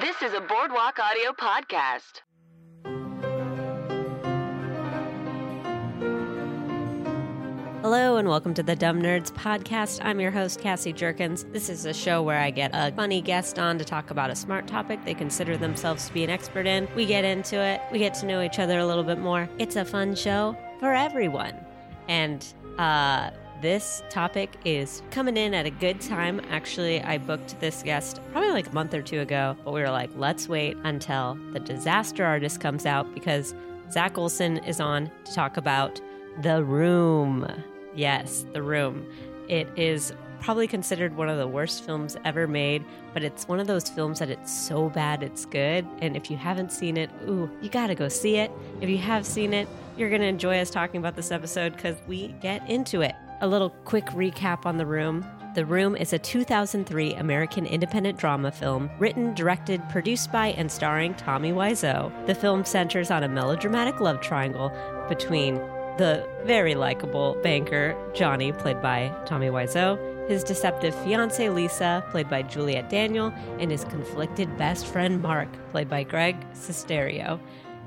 This is a Boardwalk Audio podcast. Hello and welcome to the Dumb Nerds podcast. I'm your host, Cassi Jerkins. This is a show where I get a funny guest on to talk about a smart topic they consider themselves to be an expert in. We get into it, we get to know each other a little bit more. It's a fun show for everyone. And uh, this topic is coming in at a good time. Actually, I booked this guest probably like a month or two ago, but we were like, let's wait until the disaster artist comes out because Zach Olsen is on to talk about The Room. Yes, The Room. It is probably considered one of the worst films ever made, but it's one of those films that it's so bad it's good. And if you haven't seen it, ooh, you gotta go see it. If you have seen it, you're gonna enjoy us talking about this episode because we get into it. A little quick recap on The Room. The Room is a 2003 American independent drama film written, directed, produced by, and starring Tommy Wiseau. The film centers on a melodramatic love triangle between the very likable banker Johnny, played by Tommy Wiseau, his deceptive fiancee Lisa, played by Juliette Daniel, and his conflicted best friend Mark, played by Greg Sestero.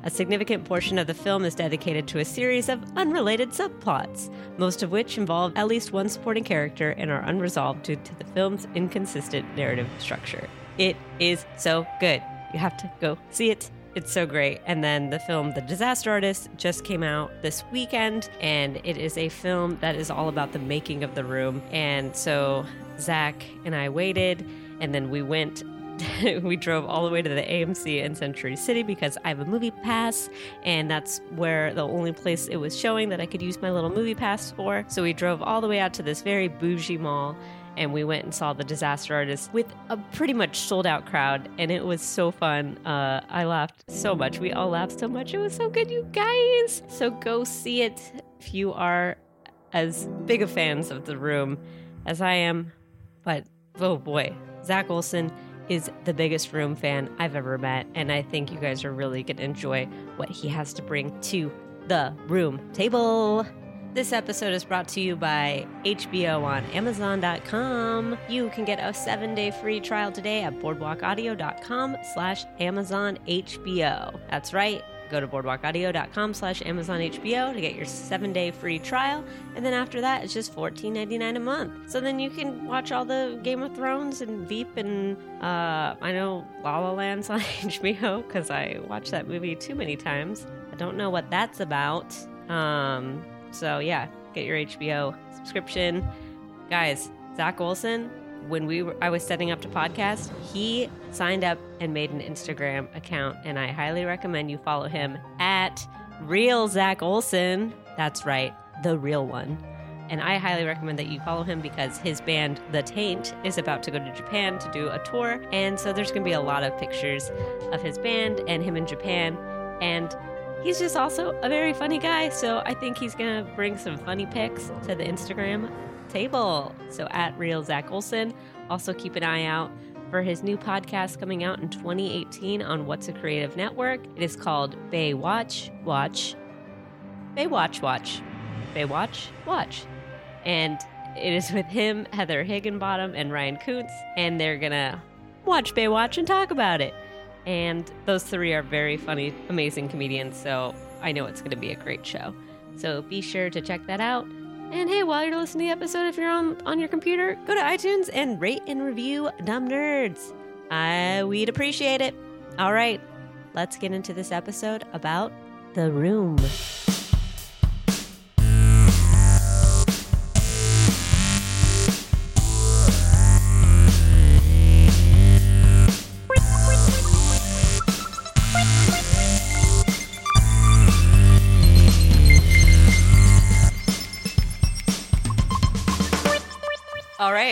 A significant portion of the film is dedicated to a series of unrelated subplots, most of which involve at least one supporting character and are unresolved due to the film's inconsistent narrative structure. It is so good. You have to go see it. It's so great. And then the film The Disaster Artist just came out this weekend, and it is a film that is all about the making of the room. And so Zach and I waited, and then we went we drove all the way to the AMC in Century City because I have a movie pass, and that's where the only place it was showing that I could use my little movie pass for. So we drove all the way out to this very bougie mall. And we went and saw the disaster artist with a pretty much sold out crowd, and it was so fun. Uh, I laughed so much. We all laughed so much. It was so good, you guys. So go see it if you are as big of fans of the room as I am. But oh boy, Zach Olsen is the biggest room fan I've ever met, and I think you guys are really going to enjoy what he has to bring to the room table. This episode is brought to you by HBO on Amazon.com. You can get a seven-day free trial today at BoardwalkAudio.com slash Amazon HBO. That's right. Go to boardwalkaudio.com slash Amazon HBO to get your seven day free trial. And then after that, it's just $14.99 a month. So then you can watch all the Game of Thrones and Veep and uh, I know La La Land's on HBO because I watched that movie too many times. I don't know what that's about. Um, so yeah, get your HBO subscription. Guys, Zach Olsen, when we were, I was setting up to podcast, he signed up and made an Instagram account, and I highly recommend you follow him at Real Zach Olsen. That's right, the real one. And I highly recommend that you follow him because his band, The Taint, is about to go to Japan to do a tour. And so there's going to be a lot of pictures of his band and him in Japan. And he's just also a very funny guy. So I think he's going to bring some funny pics to the Instagram table. So at Real Zach Olsen. Also keep an eye out for his new podcast coming out in 2018 on What's a Creative Network. It is called Baywatch Watch. Baywatch Watch. Baywatch Watch. Watch. And it is with him, Heather Higginbottom, and Ryan Kuntz. And they're to watch Baywatch and talk about it. And those three are very funny, amazing comedians. So I know it's to be a great show. So be sure to check that out. And hey, while you're listening to the episode, if you're on, on your computer, go to iTunes and rate and review Dumb Nerds. We'd appreciate it. All right, let's get into this episode about The Room.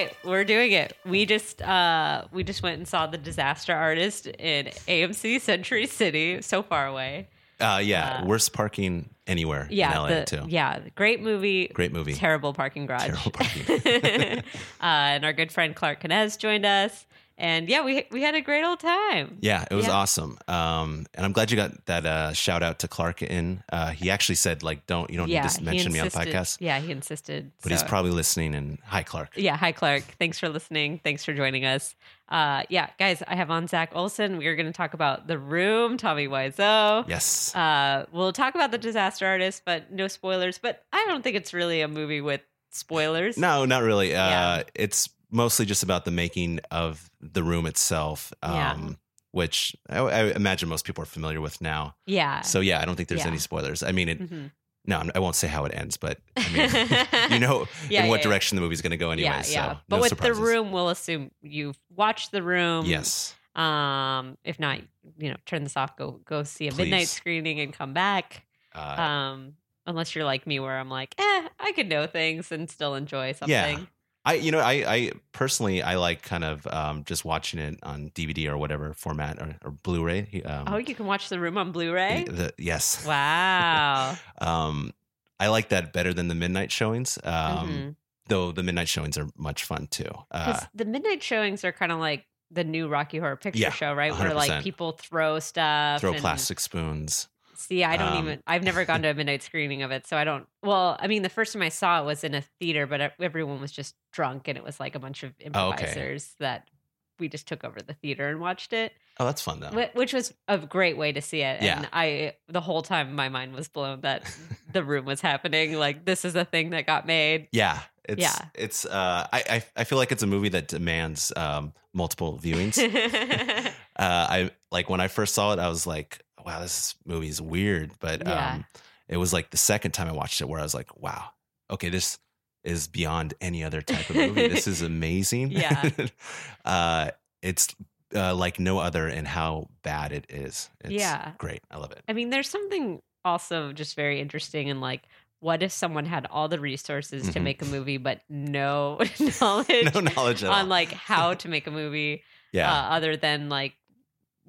Right, we're doing it. We just uh we just went and saw the disaster artist in AMC Century City, so far away. Uh, yeah, worst parking anywhere Yeah, in LA the, too. yeah, great movie. Great movie. Terrible parking garage. Terrible parking. uh, and our good friend Clark Kinez joined us, and yeah, we we had a great old time. Yeah, it was Yeah. awesome. Um, and I'm glad you got that uh, shout out to Clark in. Uh, he actually said like, don't you don't yeah, need to he mention me on the podcast, Yeah, he insisted. but he's probably listening. And hi, Clark. Yeah, hi Clark. Thanks for listening. Thanks for joining us. Uh, yeah, guys, I have on Zach Olsen. We are going to talk about The Room, Tommy Wiseau. Yes. Uh, we'll talk about the Disaster Artist, but no spoilers. But I don't think it's really a movie with spoilers. No, not really. Uh, Yeah. It's mostly just about the making of the room itself, um, Yeah. which I, I imagine most people are familiar with now. Yeah. So yeah, I don't think there's Yeah. any spoilers. I mean, it, Mhm. no, I'm- won't say how it ends, but I mean, you know Yeah, in what direction the movie's going to go anyway. yeah, so yeah. But no with surprises. The Room, we'll assume you've watched The Room. yes, Um, if not, you know, turn this off. Go go see a midnight screening and come back. uh, um, unless you're like me, where I'm like, eh, I could know things and still enjoy something. Yeah. I you know I I personally I like kind of um, just watching it on DVD or whatever format or, or Blu-ray. Um, Oh, you can watch The Room on Blu-ray. the- yes. Wow. um, I like that better than the midnight showings. Um, Mhm. Though the midnight showings are much fun too. Uh, the midnight showings are kind of like the new Rocky Horror Picture Yeah, Show, right? Where like people throw stuff, throw and- plastic spoons. See, I don't Um, even. I've never gone to a midnight screening of it, so I don't. Well, I mean, the first time I saw it was in a theater, but everyone was just drunk, and it was like a bunch of Oh, okay. improvisers that we just took over the theater and watched it, Oh, that's fun though. which was a great way to see it. Yeah. And I, the whole time, my mind was blown that the room was happening. Like this is a thing that got made. Yeah, it's Yeah. it's. Uh, I, I I feel like it's a movie that demands um, multiple viewings. uh, I like when I first saw it, I was like, "Wow, this movie is weird." But Yeah. um, it was like the second time I watched it where I was like, "Wow, okay, this is beyond any other type of movie. this is amazing." Yeah. uh, it's uh, like no other in how bad it is. It's Yeah. great. I love it. I mean, there's something also just very interesting in like, what if someone had all the resources to Mhm. make a movie, but no knowledge No knowledge all. on like how to make a movie, yeah. uh, other than like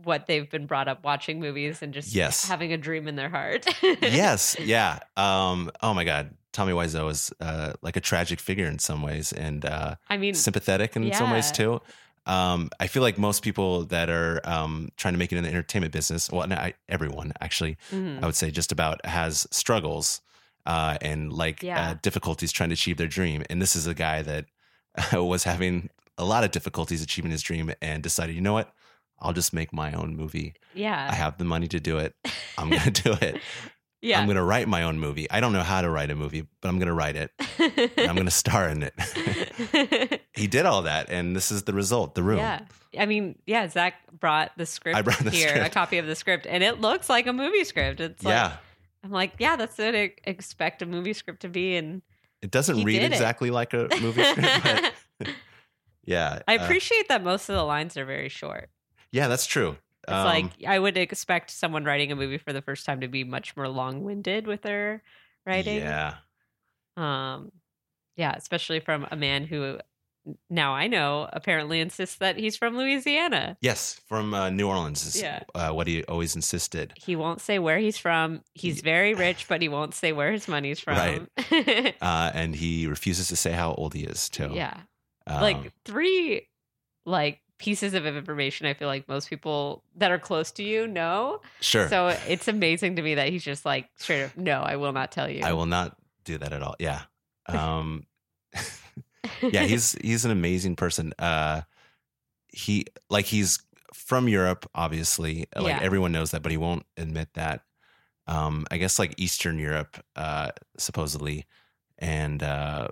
what they've been brought up watching movies and just Yes. having a dream in their heart. yes, yeah. Um, oh my God, Tommy Wiseau is uh, like a tragic figure in some ways, and uh, I mean, sympathetic in some ways too. Um, I feel like most people that are um, trying to make it in the entertainment business, well, I, everyone actually, mhm. I would say just about has struggles uh, and like Yeah. uh, difficulties trying to achieve their dream. And this is a guy that was having a lot of difficulties achieving his dream and decided, you know what? I'll just make my own movie. yeah, I have the money to do it. I'm going to do it. yeah. I'm going to write my own movie. I don't know how to write a movie, but I'm going to write it. And I'm going to star in it. he did all that, and this is the result. The room. Yeah. I mean, yeah, Zach brought the script I brought the here, a copy of the script, and it looks like a movie script. It's like, yeah. I'm like, yeah, that's what I expect a movie script to be. And It doesn't read did it. exactly like a movie script, but yeah. I uh, appreciate that most of the lines are very short. Yeah, that's true. It's Um, like I would expect someone writing a movie for the first time to be much more long-winded with their writing. Yeah. Um, yeah, especially from a man who now I know apparently insists that he's from Louisiana. Yes, from uh, New Orleans is Yeah. uh, what he always insisted. He won't say where he's from. He's very rich, but he won't say where his money's from. Right. Uh, and he refuses to say how old he is too. yeah. Um, like three like pieces of information I feel like most people that are close to you know. sure. So it's amazing to me that he's just like straight up, no, I will not tell you. I will not do that at all. Yeah. Um, yeah, he's he's an amazing person. Uh, he like he's from Europe, obviously. Like Yeah. everyone knows that, but he won't admit that. Um, I guess like Eastern Europe, uh, supposedly, and uh,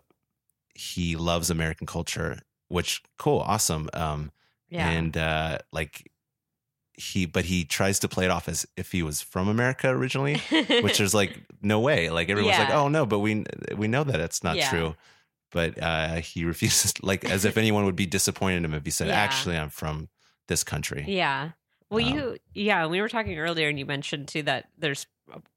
he loves American culture, which cool, awesome. Um, yeah. and uh, like he, but he tries to play it off as if he was from America originally, which is like no way. Like everyone's like, oh no, but we we know that it's not Yeah. true. But uh, he refuses, like as if anyone would be disappointed in him if he said, Yeah. "Actually, I'm from this country." yeah. Well, Um, you, yeah, we were talking earlier, and you mentioned too that there's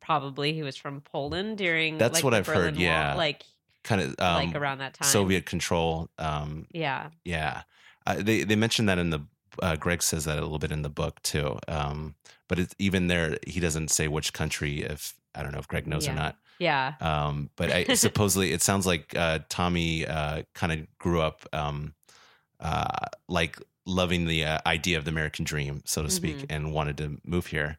probably he was from Poland during. That's like, what the I've heard, Berlin Wall, yeah. like Kind of um, like around that time. Soviet control. Um, Yeah, yeah, uh, they they mentioned that in the. Uh, Greg says that a little bit in the book too, um, but it's even there. He doesn't say which country. If I don't know if Greg knows or not. yeah, Um, but I supposedly it sounds like uh, Tommy uh, kind of grew up um, uh, like loving the uh, idea of the American dream, so to speak, Mhm. and wanted to move here,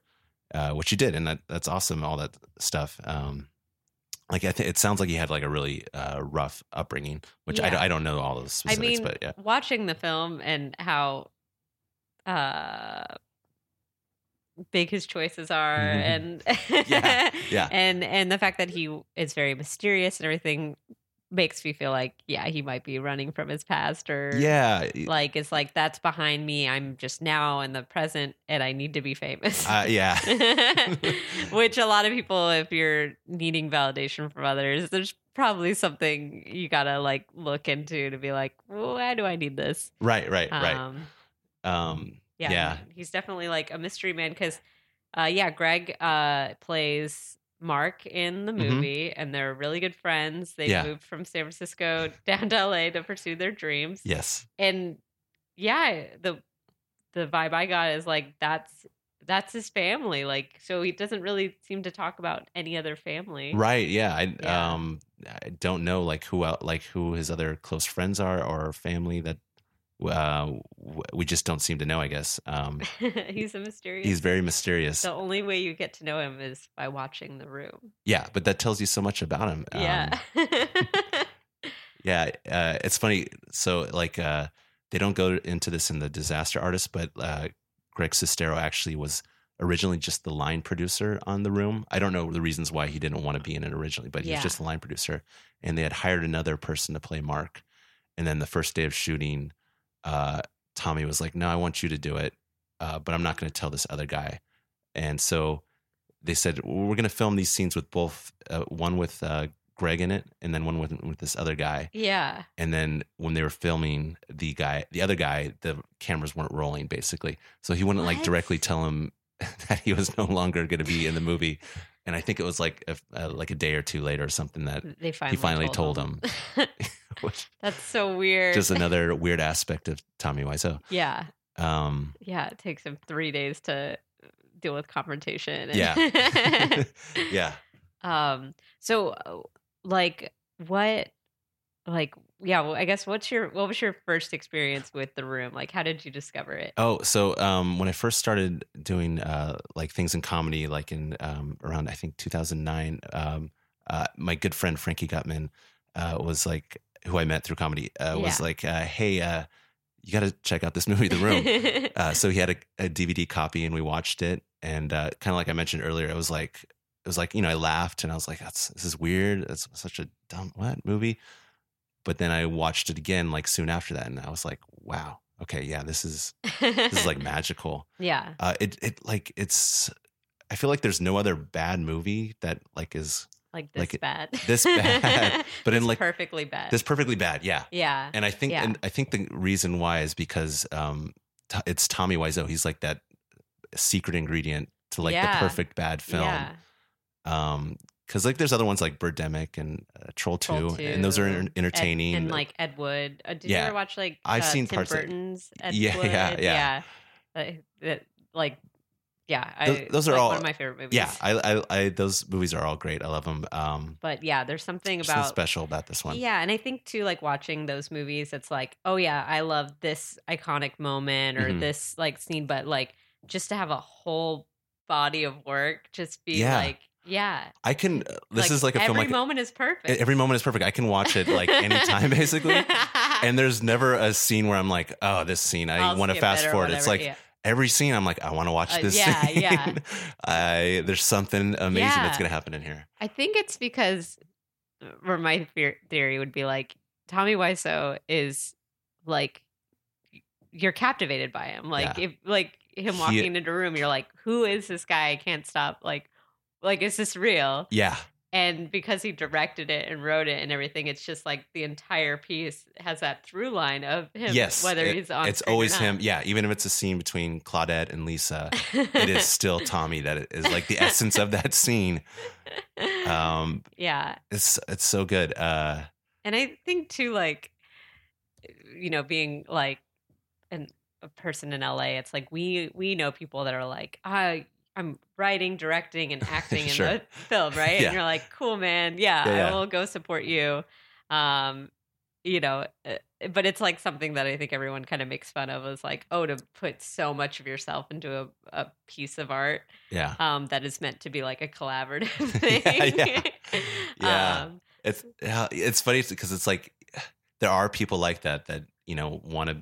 uh, which he did, and that that's awesome. All that stuff. Um, like I think it sounds like he had like a really uh, rough upbringing, which I, Yeah. don't- I don't know all those I mean, but yeah, watching the film and how uh big his choices are and Yeah, yeah. and and the fact that he is very mysterious and everything makes me feel like yeah he might be running from his past or yeah, like it's like that's behind me i'm just now in the present and i need to be famous uh, yeah. which a lot of people if you're needing validation from others there's probably something you gotta like look into to be like why do i need this right, right, right. um Um, yeah, Yeah. he's definitely like a mystery man because uh yeah greg uh plays mark in the Mhm. movie and they're really good friends they Yeah. moved from san francisco down to la to pursue their dreams yes, and yeah the the vibe i got is like that's that's his family like so he doesn't really seem to talk about any other family right, yeah. I Yeah. um, I don't know like who like who his other close friends are or family that uh we just don't seem to know. I guess. Um, he's a mysterious he's very mysterious. the only way you get to know him is by watching the room Yeah, but that tells you so much about him. Um, yeah yeah. Uh, it's funny. So like, uh, they don't go into this in the Disaster Artist, but uh, Greg Sestero actually was originally just the line producer on the room. I don't know the reasons why he didn't want to be in it originally, but he Yeah. was just the line producer, and they had hired another person to play Mark. And then the first day of shooting, uh, Tommy was like, "No, I want you to do it, uh, but I'm not going to tell this other guy." And so they said, well, "We're going to film these scenes with both, uh, one with uh, Greg in it, and then one with with this other guy." yeah And then when they were filming the guy, the other guy, the cameras weren't rolling basically, so he wouldn't like directly tell him that he was no longer going to be in the movie. And I think it was like a, uh, like a day or two later or something that they finally finally told, told which That's so weird. just another weird aspect of Tommy Wiseau. yeah, Um, yeah. It takes him three days to deal with confrontation. and- yeah, yeah. um. So, uh, like, what? Like, yeah. Well, I guess what's your what was your first experience with the room? Like, how did you discover it? Oh, so um, when I first started doing uh, like things in comedy, like in um, around I think 2009, um, uh, my good friend Frankie Gutman uh, was like, who I met through comedy, uh, was Yeah. like, uh, "Hey, uh, you got to check out this movie, The Room." uh, so he had a, a DVD copy, and we watched it, and uh, kind of like I mentioned earlier, it was like it was like you know I laughed, and I was like, "That's this is weird. It's such a dumb what movie." But then I watched it again, like soon after that, and I was like, "Wow, okay, yeah, this is this is like magical." yeah, Uh, it it like it's. I feel like there's no other bad movie that like is like this like, bad, this bad, but in, like, perfectly bad. this perfectly bad. Yeah, yeah, and I think Yeah. and I think the reason why is because um, t- it's Tommy Wiseau. He's like that secret ingredient to like Yeah. the perfect bad film. yeah. Um, because like there's other ones like Birdemic and uh, Troll, Troll 2, and those are en- entertaining. Ed, and like Ed Wood. Uh, did you Yeah. ever watch like I've uh, seen Tim parts of. Burton's Ed Yeah, Wood? yeah, yeah. Uh, that, like, yeah, I, Those- those are like all- one of my favorite movies. yeah, I, I I those movies are all great. I love them. Um, but yeah, there's something something about special about this one. Yeah, and I think too, like watching those movies, it's like, oh yeah, I love this iconic moment or Mhm. this like scene, but like just to have a whole body of work, just be Yeah. like, yeah, I can. uh, This is like a every film. Like moment is perfect. every moment is perfect. I can watch it like anytime, basically. And there's never a scene where I'm like, oh, this scene, I want to fast forward. It's like yeah. every scene, I'm like, I want to watch Uh, this yeah, scene. yeah. I there's something amazing Yeah. that's gonna happen in here. I think it's because, or my fear, theory would be like Tommy Wiseau is like you're captivated by him. Like Yeah. if like him He- walking into a room, you're like, who is this guy? I can't stop. Like, like is this real? Yeah, And because he directed it and wrote it and everything, it's just like the entire piece has that through line of him. yes. whether it- he's on. it's always him. Yeah, even if it's a scene between Claudette and Lisa, it is still Tommy. That is like the essence of that scene. Um, yeah. it's it's so good. Uh, And I think too, like, you know, being like an, a person in LA, it's like we we know people that are like, I I'm writing, directing, and acting in the film, right? Yeah. And you're like, cool, man, yeah, Yeah, yeah. I will go support you. Um, you know, uh, but it's like something that I think everyone kind of makes fun of is like, oh, to put so much of yourself into a, a piece of art Yeah. um, that is meant to be like a collaborative thing. yeah. Yeah. Um, It's it's funny because it's like there are people like that that you know want to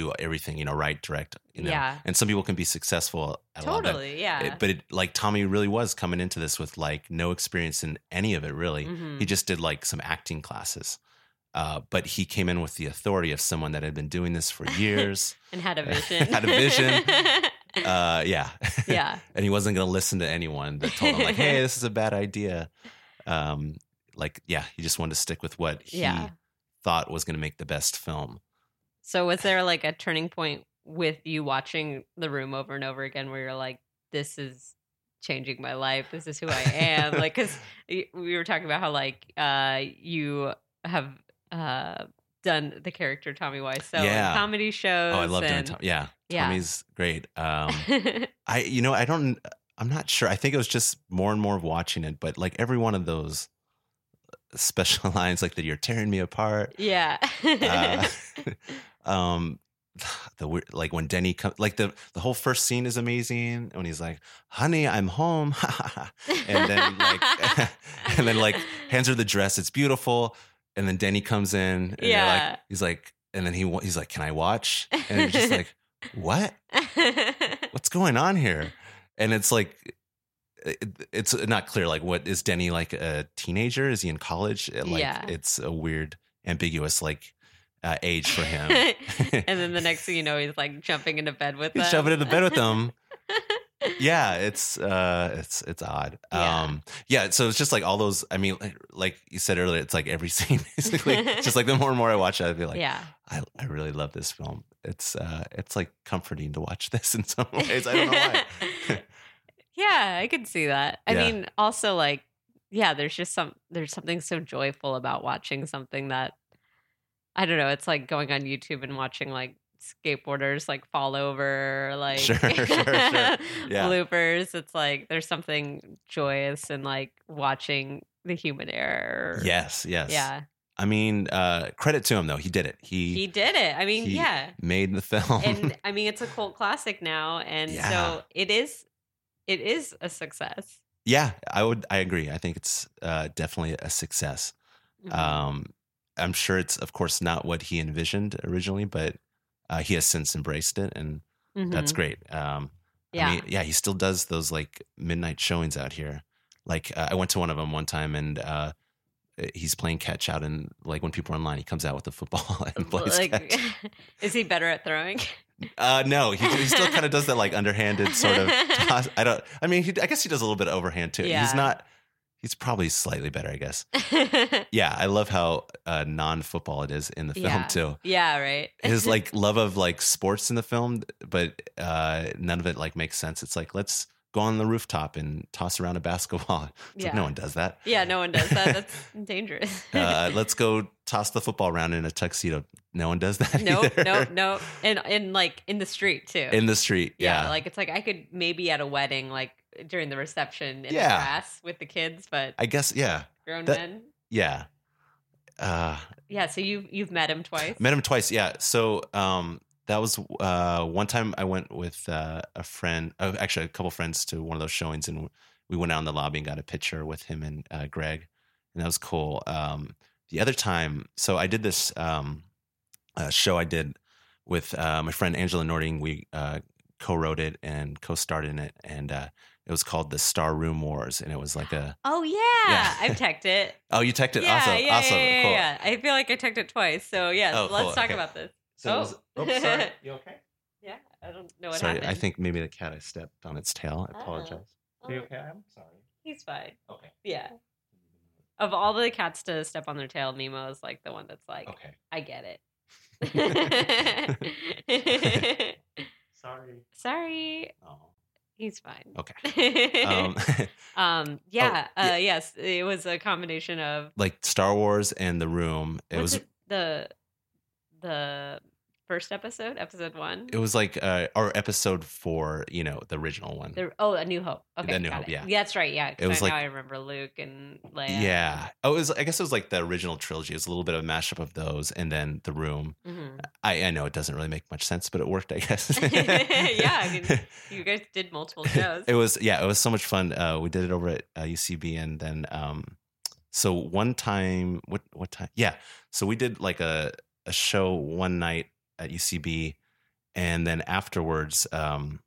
do everything you know right direct you know Yeah. and some people can be successful at a lot that. totally. Yeah. It- but it like Tommy really was coming into this with like no experience in any of it really Mhm. he just did like some acting classes uh, but he came in with the authority of someone that had been doing this for years and had a vision. Had a vision. uh, yeah yeah. and he wasn't going to listen to anyone that told him like hey this is a bad idea um like yeah he just wanted to stick with what he Yeah. thought was going to make the best film So was there like a turning point with you watching The Room over and over again where you're like, this is changing my life. This is who I am. like, cause we were talking about how like, uh, you have, uh, done the character Tommy Wise. So Yeah. comedy shows. oh i love doing and- Tom- yeah yeah. tommy's great um i you know i don't i'm not sure i think it was just more and more of watching it but like every one of those special lines like that you're tearing me apart yeah. uh, um the weird like when denny comes like the the whole first scene is amazing when he's like honey i'm home. And then like and then like hands her the dress it's beautiful and then denny comes in and Yeah. like he's like and then he he's like can i watch? And you're just like what? What's going on here? And it's like it, it's not clear like what is denny like a teenager? Is he in college? Like Yeah. it's a weird ambiguous like uh, age for him and then the next thing you know, he's like jumping into bed with he's them. shoving into bed with them yeah it's uh it's it's odd Yeah. um yeah so it's just like all those i mean like, like you said earlier it's like every scene basically just like the more and more i watch it i feel like yeah. I, I really love this film it's uh it's like comforting to watch this in some ways i don't know why yeah, I could see that. I Yeah. mean, also like, yeah, there's just some there's something so joyful about watching something that I don't know. It's like going on YouTube and watching like skateboarders like fall over, like Sure, sure, sure. Yeah. bloopers. It's like there's something joyous in like watching the human error. yes yes yeah. i mean uh credit to him though he did it he, He did it. I mean, yeah. made the film and I mean it's a cult classic now, and Yeah. so it is. It is a success. yeah i would i agree i think it's uh definitely a success Mhm. Um, I'm sure it's, of course, not what he envisioned originally, but uh, he has since embraced it, and that's Mhm. great. Um, Yeah. I mean, yeah, he still does those like midnight showings out here. Like uh, I went to one of them one time, and uh, he's playing catch out, and like when people are online, he comes out with the football and plays like, catch. is he better at throwing? Uh, no, he, he still kind of does that like underhanded sort of toss. I don't. I mean, he, I guess he does a little bit of overhand too. Yeah. He's not. He's probably slightly better, I guess. Yeah, I love how uh, non-football it is in the film Yeah. too. yeah, right. His like love of like sports in the film, but uh, none of it like makes sense. It's like let's go on the rooftop and toss around a basketball. It's like Yeah. no one does that. yeah, no one does that. That's dangerous. Uh, let's go toss the football around in a tuxedo. No one does that. nope, either. nope, nope. And and like in the street too. In the street, yeah. like it's like I could maybe at a wedding, like during the reception in Yeah. the grass with the kids, but I guess, yeah, grown that- men. yeah. Uh, Yeah, so you you've met him twice. Met him twice, yeah. So um, that was uh, one time I went with uh, a friend, uh, actually a couple friends to one of those showings, and we went out in the lobby and got a picture with him and uh, Greg, and that was cool. Um, the other time, so I did this um, uh, show I did with uh, my friend Angela Nording. We uh, co-wrote it and co-starred in it, and uh, it was called the Star Room Wars, and it was like a Oh yeah, Yeah. I've teched it. oh, you teched it, yeah, awesome, yeah, awesome, yeah, yeah, cool. yeah. I feel like I teched it twice. So yeah, Oh, let's cool, talk okay. about this. So Oh. was, oops, sorry, you okay? Yeah, I don't know what sorry, happened. I think maybe the cat I stepped on its tail. I Oh. apologize. Oh, Are you okay? I'm sorry. He's fine. Okay. Yeah. Of all the cats to step on their tail, Nemo is like the one that's like, Okay. I get it. Sorry. Sorry, Oh. He's fine. Okay. Um, um, yeah, yeah. uh, yes, it was a combination of like Star Wars and The Room. It what's was it- the the first episode, episode one. It was like uh, our episode four, you know, the original one. The, oh, A New Hope. Okay, The New Hope, it. yeah. that's right. Yeah, It was I, like- I remember Luke and Leia. yeah. Oh, it was. I guess it was like the original trilogy. It was a little bit of a mashup of those, and then the room. Mhm. I, I know it doesn't really make much sense, but it worked. I guess. Yeah, I mean, You guys did multiple shows. it was yeah, it was so much fun. Uh, we did it over at uh, UCB, and then um, so one time, what what time? Yeah, so we did like a a show one night at UCB, and then afterwards, um,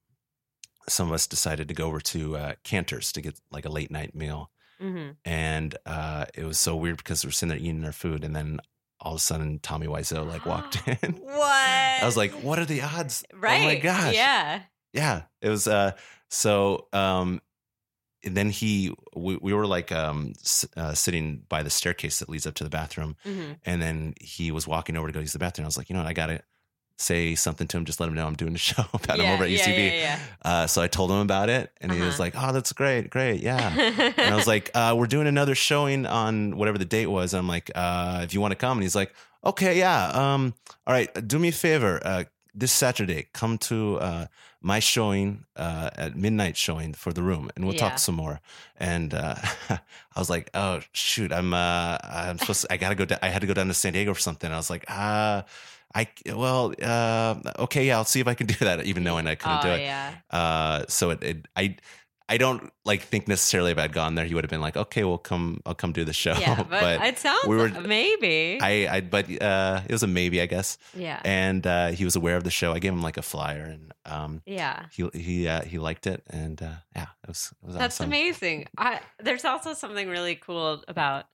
some of us decided to go over to uh, Canter's to get like a late night meal, hmm and uh, it was so weird because we're sitting there eating our food, and then all of a sudden Tommy Wiseau like walked in. What? I was like, "What are the odds?" right. Oh my gosh! Yeah. yeah it was uh so um and then he we, we were like um uh, sitting by the staircase that leads up to the bathroom hmm and then he was walking over to go use the bathroom i was like you know what i gotta say something to him just let him know i'm doing a show about him over at yeah, ucb yeah, uh so i told him about it and he was Uh-huh. like oh that's great great yeah yeah. and I was like, uh, we're doing another showing on whatever the date was. And I'm like, uh, if you want to come. And he's like, okay, yeah. Um, all right, do me a favor. Uh, this Saturday, come to uh, my showing uh, at midnight showing for the room, and we'll Yeah. talk some more. And uh, I was like, oh shoot, I'm uh, I'm supposed. To, I gotta go. Down, I had to go down to San Diego for something. I was like, uh, I well, uh, okay, yeah, I'll see if I can do that, even knowing I couldn't oh, do it. yeah. Uh, so it, it, I, I don't like think necessarily if I'd gone there, he would have been like, okay, we'll come, I'll come do the show. Yeah, but, it sounds we were- maybe. I, I, but uh, it was a maybe, I guess. yeah. And uh, he was aware of the show. I gave him like a flyer, and um, yeah. he he uh, he liked it, and uh, yeah, it was it was That's awesome. amazing. I, there's also something really cool about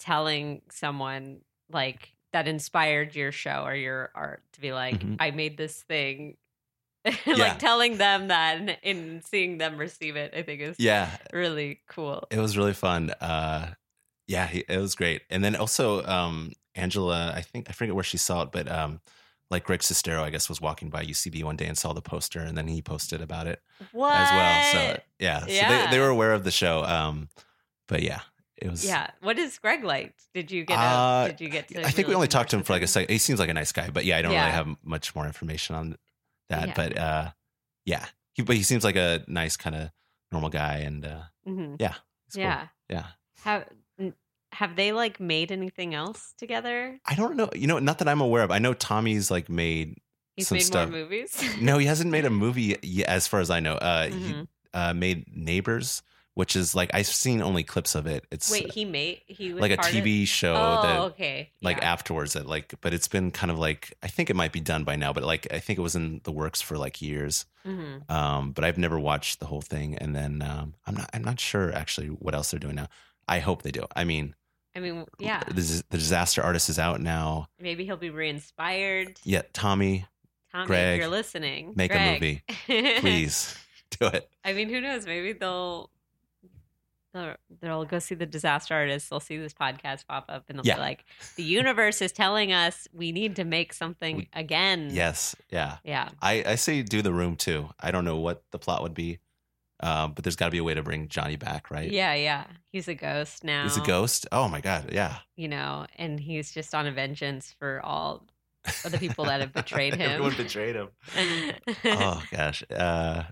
telling someone like that inspired your show or your art to be like, Mhm. I made this thing. Yeah. like telling them that and, and seeing them receive it, I think is Yeah, really cool. it was really fun. Uh, yeah, it was great. And then also, um, Angela, I think I forget where she saw it, but um, like Greg Sestero, I guess, was walking by UCB one day and saw the poster, and then he posted about it What? as well. So yeah, so they, they were aware of the show. Um, but yeah, it was. yeah. What is Greg like? Did you get a, Uh, did you get to I think we only talked to him for like a second. He seems like a nice guy, but yeah, I don't Yeah. really have much more information on that. Yeah. But uh, yeah, he but he seems like a nice kind of normal guy, and uh, him? Mhm. yeah, it's cool. Yeah. yeah. Have have they like made anything else together? I don't know. You know, not that I'm aware of. I know Tommy's like made. He's Some made stuff. more movies. No, he hasn't made a movie yet, as far as I know. Uh, He Mhm. uh, made Neighbors, which is like I've seen only clips of it. It's Wait, he made he was like a TV show Of, that oh, okay. like yeah. afterwards that like but it's been kind of like i think it might be done by now but like i think it was in the works for like years Mhm. um but i've never watched the whole thing and then um i'm not i'm not sure actually what else they're doing now i hope they do i mean I mean, yeah. the, the disaster artist is out now Maybe he'll be re-inspired. yeah tommy Tommy, Greg, if you're listening, make a movie please do it I mean, who knows? Maybe they'll they'll, they'll go see the disaster artist. They'll see this podcast pop up, and they'll Yeah. be like, "The universe is telling us we need to make something We- again." yes yeah Yeah. i i say do the room too i don't know what the plot would be um but there's got to be a way to bring johnny back right Yeah. Yeah. He's a ghost now. he's a ghost oh my god yeah You know, and he's just on a vengeance for all of the people that have betrayed him. everyone betrayed him oh gosh uh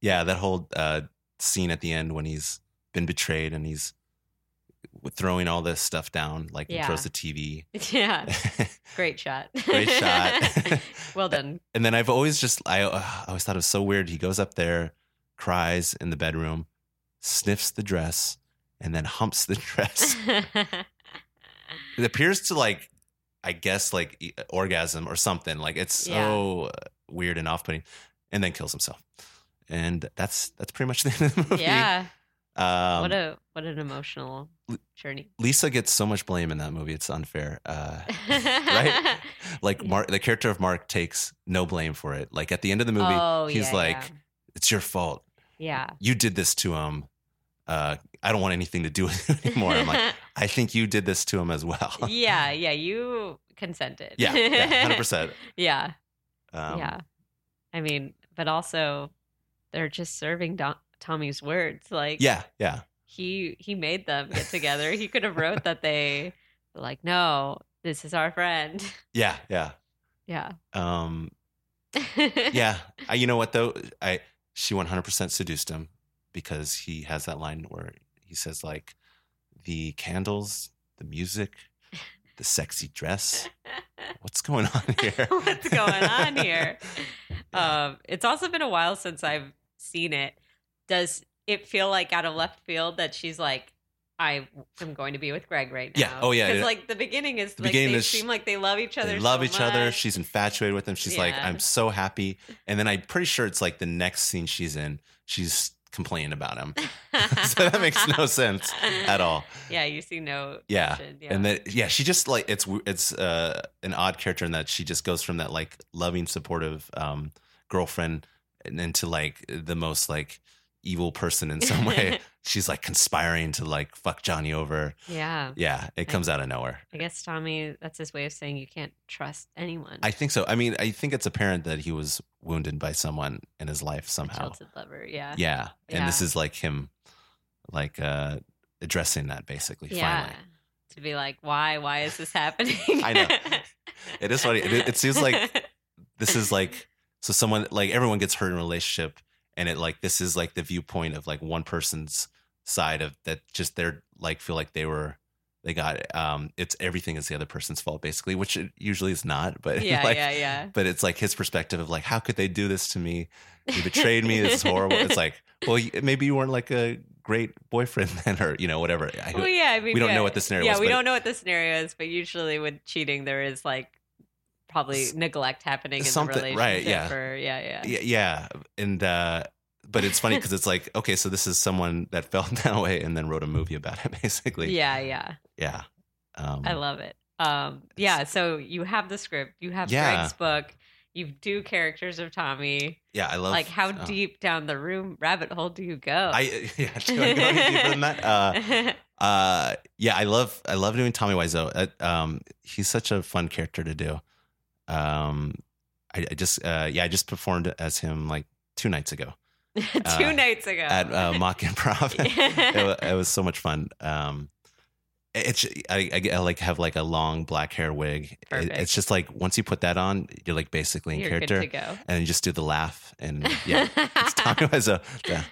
yeah that whole uh scene at the end when he's been betrayed and he's throwing all this stuff down like he Yeah. throws the tv yeah. Great shot. Great shot. well done. and then i've always just i uh, I always thought it was so weird he goes up there cries in the bedroom sniffs the dress and then humps the dress it appears to like i guess like e- orgasm or something like it's so uh weird and off-putting and then kills himself and that's that's pretty much the end of the movie yeah. Um, what a what an emotional journey. lisa gets so much blame in that movie it's unfair uh right? Like mark the character of mark takes no blame for it. Like at the end of the movie Oh, he's yeah, like it's your fault. Yeah. you did this to him. Uh i don't want anything to do with it anymore. I'm like i think you did this to him as well. Yeah, yeah, you consented. yeah, yeah 100% yeah, um, yeah. I mean, but also they're just serving Do- Tommy's words. Like, yeah yeah he he made them get together. he could have wrote that they like, no, this is our friend. yeah yeah Yeah. Um, yeah, I, you know what though? I she 100% seduced him because he has that line where he says like the candles, the music, the sexy dress. What's going on here? What's going on here? Um, it's also been a while since I've seen it. Does it feel like out of left field that she's like, I am going to be with Greg right now? Yeah. Oh, yeah, Because yeah. like the beginning is The like beginning they is seem like they love each other. They love so each other. She's infatuated with him. She's like, I'm so happy. And then I'm pretty sure it's like the next scene she's in, she's complaining about him. so that makes no sense at all. Yeah, you see no. Yeah. tension, And then yeah, she just like it's it's uh, an odd character in that she just goes from that like loving, supportive um, girlfriend into like the most like evil person in some way. She's like conspiring to like fuck Johnny over. yeah. Yeah, it comes out of nowhere. I guess Tommy, that's his way of saying you can't trust anyone. I think so. I mean, I think it's apparent that he was wounded by someone in his life A somehow. jilted lover. Yeah. Yeah. And this is like him like uh addressing that basically finally. To be like, why? Why is this happening? I know. It is funny. It, it seems like this is like so someone like everyone gets hurt in a relationship and it like this is like the viewpoint of like one person's side of that just they're like feel like they were they got um it's everything is the other person's fault basically which it usually is not but yeah, like yeah, yeah. but it's like his perspective of like how could they do this to me? He betrayed me. This is horrible. It's like well maybe you weren't like a great boyfriend then or you know whatever. I, Well, yeah, I mean, we don't know what the scenario Yeah, we don't know what the scenario is, but usually with cheating, there is like probably S- neglect happening in something- the right, relationship. yeah. Or, yeah, yeah. yeah, yeah. and uh but it's funny because it's like okay so this is someone that felt that way and then wrote a movie about it basically Yeah, yeah. yeah um I love it. Um, yeah, so you have the script, you have Yeah. Greg's book, you do characters of Tommy. yeah i love like, how oh. deep down the room rabbit hole do you go? i yeah do I go deeper than that uh uh yeah i love i love doing tommy wiseau uh, um he's such a fun character to do um i, I just uh yeah i just performed as him like two nights ago Two uh, nights ago. at uh, mock improv it, it was so much fun um it's I, I, I like have like a long black hair wig It- it's just like once you put that on you're like basically in You're character good to go. and you just do the laugh and yeah it's tommy wiseau yeah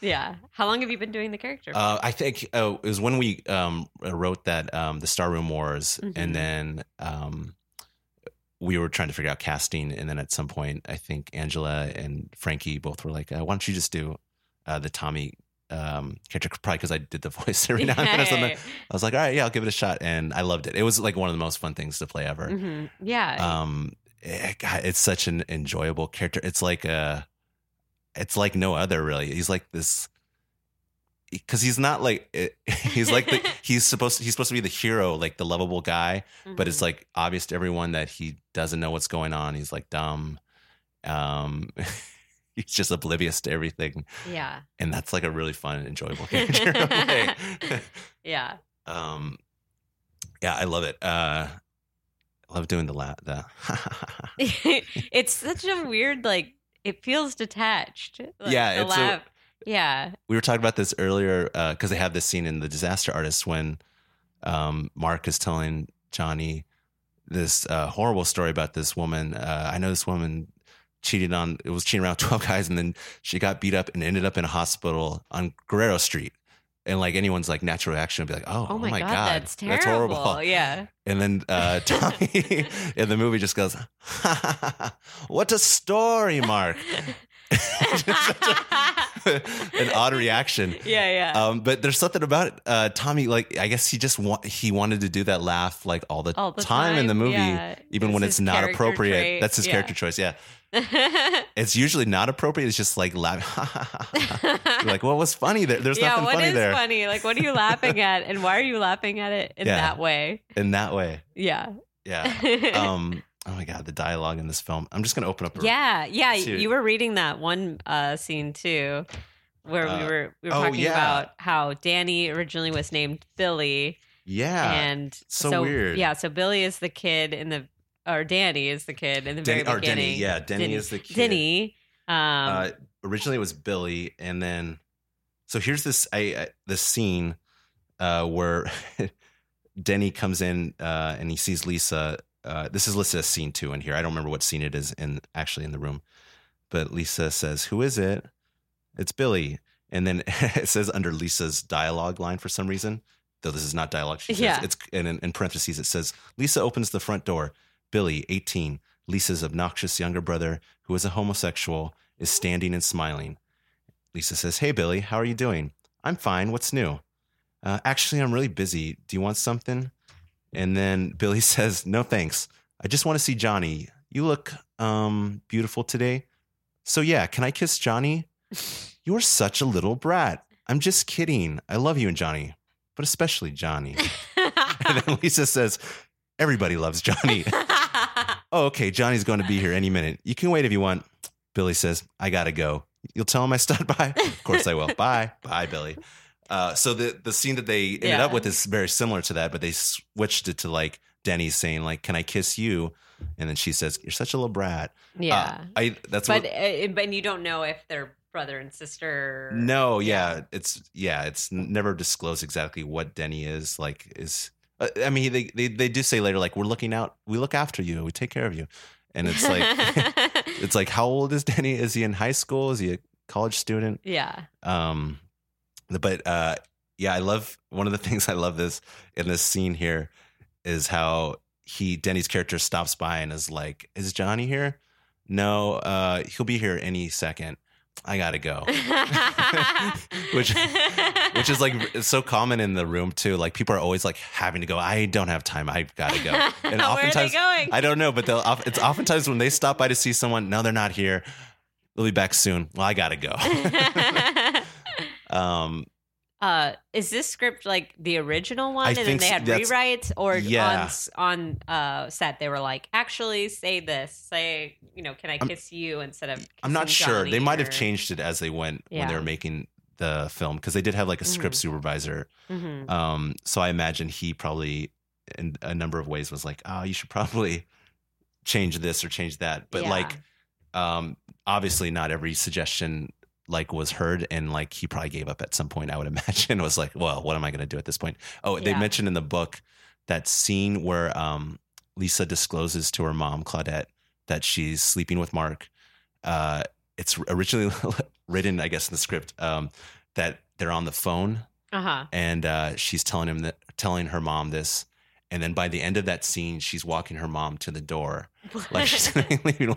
yeah. How long have you been doing the character? Uh, I think oh, it was when we um, wrote that um, the Star Room Wars, Mhm. and then um, we were trying to figure out casting, and then at some point, I think Angela and Frankie both were like, uh, "Why don't you just do uh, the Tommy um, character?" Probably because I did the voice every now and then or something. I was like, "All right, yeah, I'll give it a shot," and I loved it. It was like one of the most fun things to play ever. yeah. Mhm. Yeah. Um, eh, God, it's such an enjoyable character. It's like a, it's like no other really. He's like this, because he's not like he's like the he's supposed to, he's supposed to be the hero, like the lovable guy, but it's Mhm. like obvious to everyone that he doesn't know what's going on. He's like dumb. Um, he's just oblivious to everything, yeah. and that's like a really fun, and enjoyable character. in a way. Yeah. um, yeah, I love it. Uh, I love doing the la- the. it's such a weird like it feels detached. Like, Yeah, the it's a-. yeah. we were talking about this earlier because they have this scene in the disaster artist when um, mark is telling johnny this uh, horrible story about this woman uh, i know this woman cheated on it was cheating around 12 guys and then she got beat up and ended up in a hospital on guerrero street and like anyone's like natural reaction would be like oh, Oh, my, god, that's terrible. horrible Yeah. and then uh, tommy in the movie just goes what a story mark Just such a- an odd reaction yeah, yeah. um, but there's something about it. Uh, Tommy, like I guess he just wa- he wanted to do that laugh like all the, All the time, in the movie, yeah. even when it's not appropriate. trait. That's his Yeah. character choice. Yeah, it's usually not appropriate. It's just like laugh. You're like, what was funny there? There's yeah, nothing what funny is there funny? Like, what are you laughing at, and why are you laughing at it in Yeah. that way? in that way. Yeah. Yeah. Um. Oh my god, the dialogue in this film. I'm just gonna open up. a- yeah, yeah. See- You were reading that one uh, scene too, where we Uh, were we were oh, talking yeah. about how Danny originally was named Billy, Yeah. and so weird. Yeah, so Billy is the kid in the, or Danny is the kid in the Denny, very or beginning. Denny. Yeah, Denny, Denny. is the kid. Denny. Um, uh, originally it was Billy, and then so here's this I, I this scene uh, where Denny comes in uh, and he sees Lisa uh, this is listed as scene two in here. I don't remember what scene it is in actually in the room, but Lisa says, "Who is it?" It's Billy, and then it says under Lisa's dialogue line for some reason, though this is not dialogue. She says Yeah. it's and in, in parentheses it says Lisa opens the front door. Billy, eighteen, Lisa's obnoxious younger brother, who is a homosexual, is standing and smiling. Lisa says, "Hey Billy, how are you doing?" "I'm fine. What's new?" Uh, actually, I'm really busy. Do you want something? And then Billy says, "No, thanks. I just want to see Johnny. You look um beautiful today. So yeah, can I kiss Johnny? You're such a little brat. I'm just kidding. I love you and Johnny, but especially Johnny." and then Lisa says, "Everybody loves Johnny." oh, okay. Johnny's going to be here any minute. You can wait if you want. Billy says, "I gotta go. You'll tell him I stopped by. Of course I will. Bye, bye, Billy." Uh, so the the scene that they ended Yeah. up with is very similar to that, but they switched it to like Denny saying like, "Can I kiss you?" And then she says, "You're such a little brat." yeah. Uh, I that's but what. uh, but you don't know if they're brother and sister. No, yeah, it's yeah, it's never disclosed exactly what Denny is like. Is uh, I mean, they, they they do say later like, "We're looking out. We look after you. We take care of you," and it's like. it's like how old is Denny? Is he in high school? Is he a college student? yeah. Um, but uh, yeah, I love one of the things I love this in this scene here is how he Denny's character stops by and is like, "Is Johnny here?" No, uh, he'll be here any second. I gotta go. Which- Which is like it's so common in the room too. Like people are always like having to go. I don't have time. I gotta go. And Where are they oftentimes going? I don't know, but they'll. It's oftentimes when they stop by to see someone. No, they're not here. They'll be back soon. Well, I gotta go. Um, uh, is this script like the original one, I and then they had rewrites, or Yeah. on on uh, set they were like, actually say this, say you know, can I I'm- kiss you instead of? I'm not sure. They Johnny might have changed it as they went when they were making the film because they did have like a script Mhm. supervisor. Mhm. Um, so I imagine he probably, in a number of ways, was like, "Oh, you should probably change this or change that." But Yeah. like, um, obviously, not every suggestion like was heard, and like he probably gave up at some point. I would imagine was like, "Well, what am I going to do at this point?" Oh, they mentioned in the book that scene where um, Lisa discloses to her mom Claudette that she's sleeping with Mark. Uh, it's originally written, I guess, in the script um, that they're on the phone uh-huh. and uh, she's telling him that telling her mom this and then by the end of that scene she's walking her mom to the door like she's leaving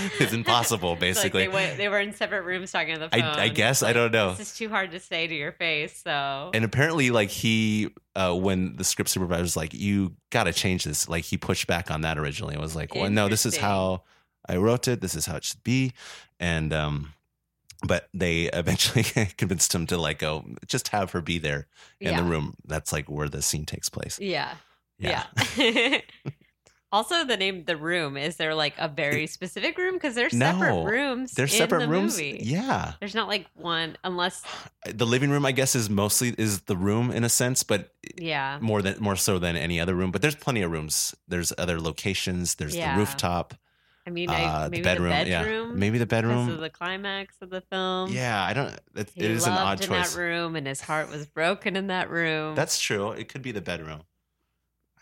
is impossible basically Like they, went, they were in separate rooms talking on the phone. I, I guess i don't know This is too hard to say to your face. So and apparently like he uh, when the script supervisor was like you gotta change this like he pushed back on that originally and was like well no this is how i wrote it this is how it should be and um but they eventually convinced him to like go just have her be there in yeah. the room that's like where the scene takes place Yeah. yeah, Yeah. also, the name the room is there like a very specific room because there's separate No, rooms. There's separate the rooms. Movie. Yeah. There's not like one unless The living room, I guess, is mostly is the room in a sense, but yeah. more than more so than any other room. But there's plenty of rooms. There's other locations. There's Yeah. the rooftop, I mean, uh, I, the maybe bedroom. the bedroom. Yeah, maybe the bedroom. of the climax of the film. yeah, I don't. It, it is an odd in choice. that room, and his heart was broken in that room. That's true. It could be the bedroom.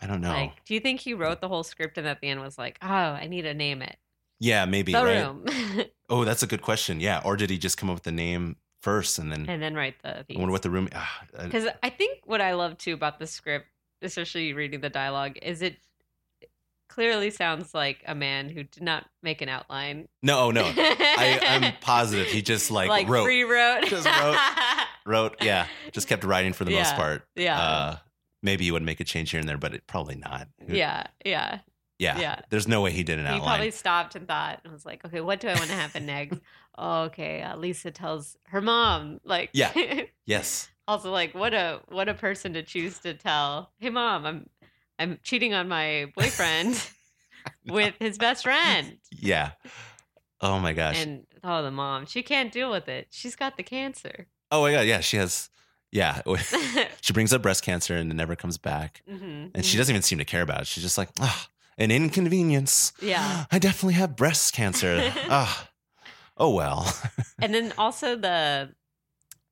I don't know. like. Do you think he wrote the whole script and at the end was like, "Oh, I need to name it yeah, maybe. the right. room," Oh, that's a good question. Yeah, or did he just come up with the name first and then? and then write the. I wonder what the room. ah, uh, Because I think what I love too about the script, especially reading the dialogue, is it clearly sounds like a man who did not make an outline. no, oh, no. I, I'm positive he just like, wrote, free wrote. Just wrote. wrote. Yeah, just kept writing for the most part. Yeah. Uh, maybe you would make a change here and there, but it probably not. yeah. Yeah. yeah, yeah. There's no way he did an He outline. probably stopped and thought and was like, okay, what do I want to happen next? oh, okay. Uh, Lisa tells her mom, like, Yeah. Yes. also like what a what a person to choose to tell hey mom i'm i'm cheating on my boyfriend with his best friend Yeah. Oh my gosh. and oh the mom she can't deal with it she's got the cancer oh my god. Yeah, she has. Yeah, she brings up breast cancer and it never comes back, Mhm, and she mhm. doesn't even seem to care about it. She's just like, ah, an inconvenience. Yeah. I definitely have breast cancer. Ah. Oh well. and then also the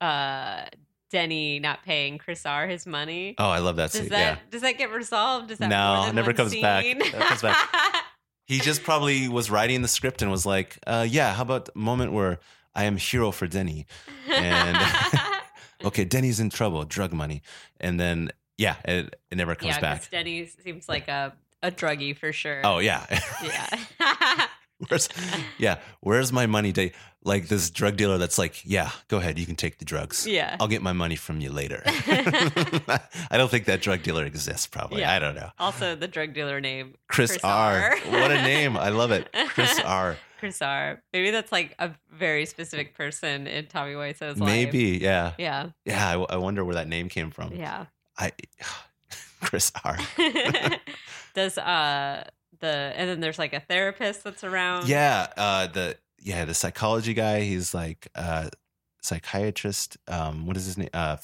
uh Denny not paying Chris R his money. Oh, I love that does scene. that yeah. does that get resolved? Is that No, never comes back. scene? Never comes He just probably was writing the script and was like, uh, "Yeah, how about moment where I am hero for Denny? And okay, Denny's in trouble, drug money, and then yeah, it, it never comes yeah, back. Denny seems like a a druggie for sure. Oh yeah, yeah. where's yeah, where's my money? Day like this drug dealer that's like, yeah, go ahead, you can take the drugs. yeah. I'll get my money from you later. I don't think that drug dealer exists. Probably, Yeah. I don't know. Also, the drug dealer name Chris, Chris R. R. what a name! I love it, Chris R. Chris R. Maybe that's like a very specific person in Tommy Wiseau's life. Maybe, yeah, Yeah. yeah. I, I wonder where that name came from. Yeah. I, Chris R. Does uh the and then there's like a therapist that's around. Yeah, uh, the yeah the psychology guy. He's like uh, psychiatrist. Um, what is his name? Uh,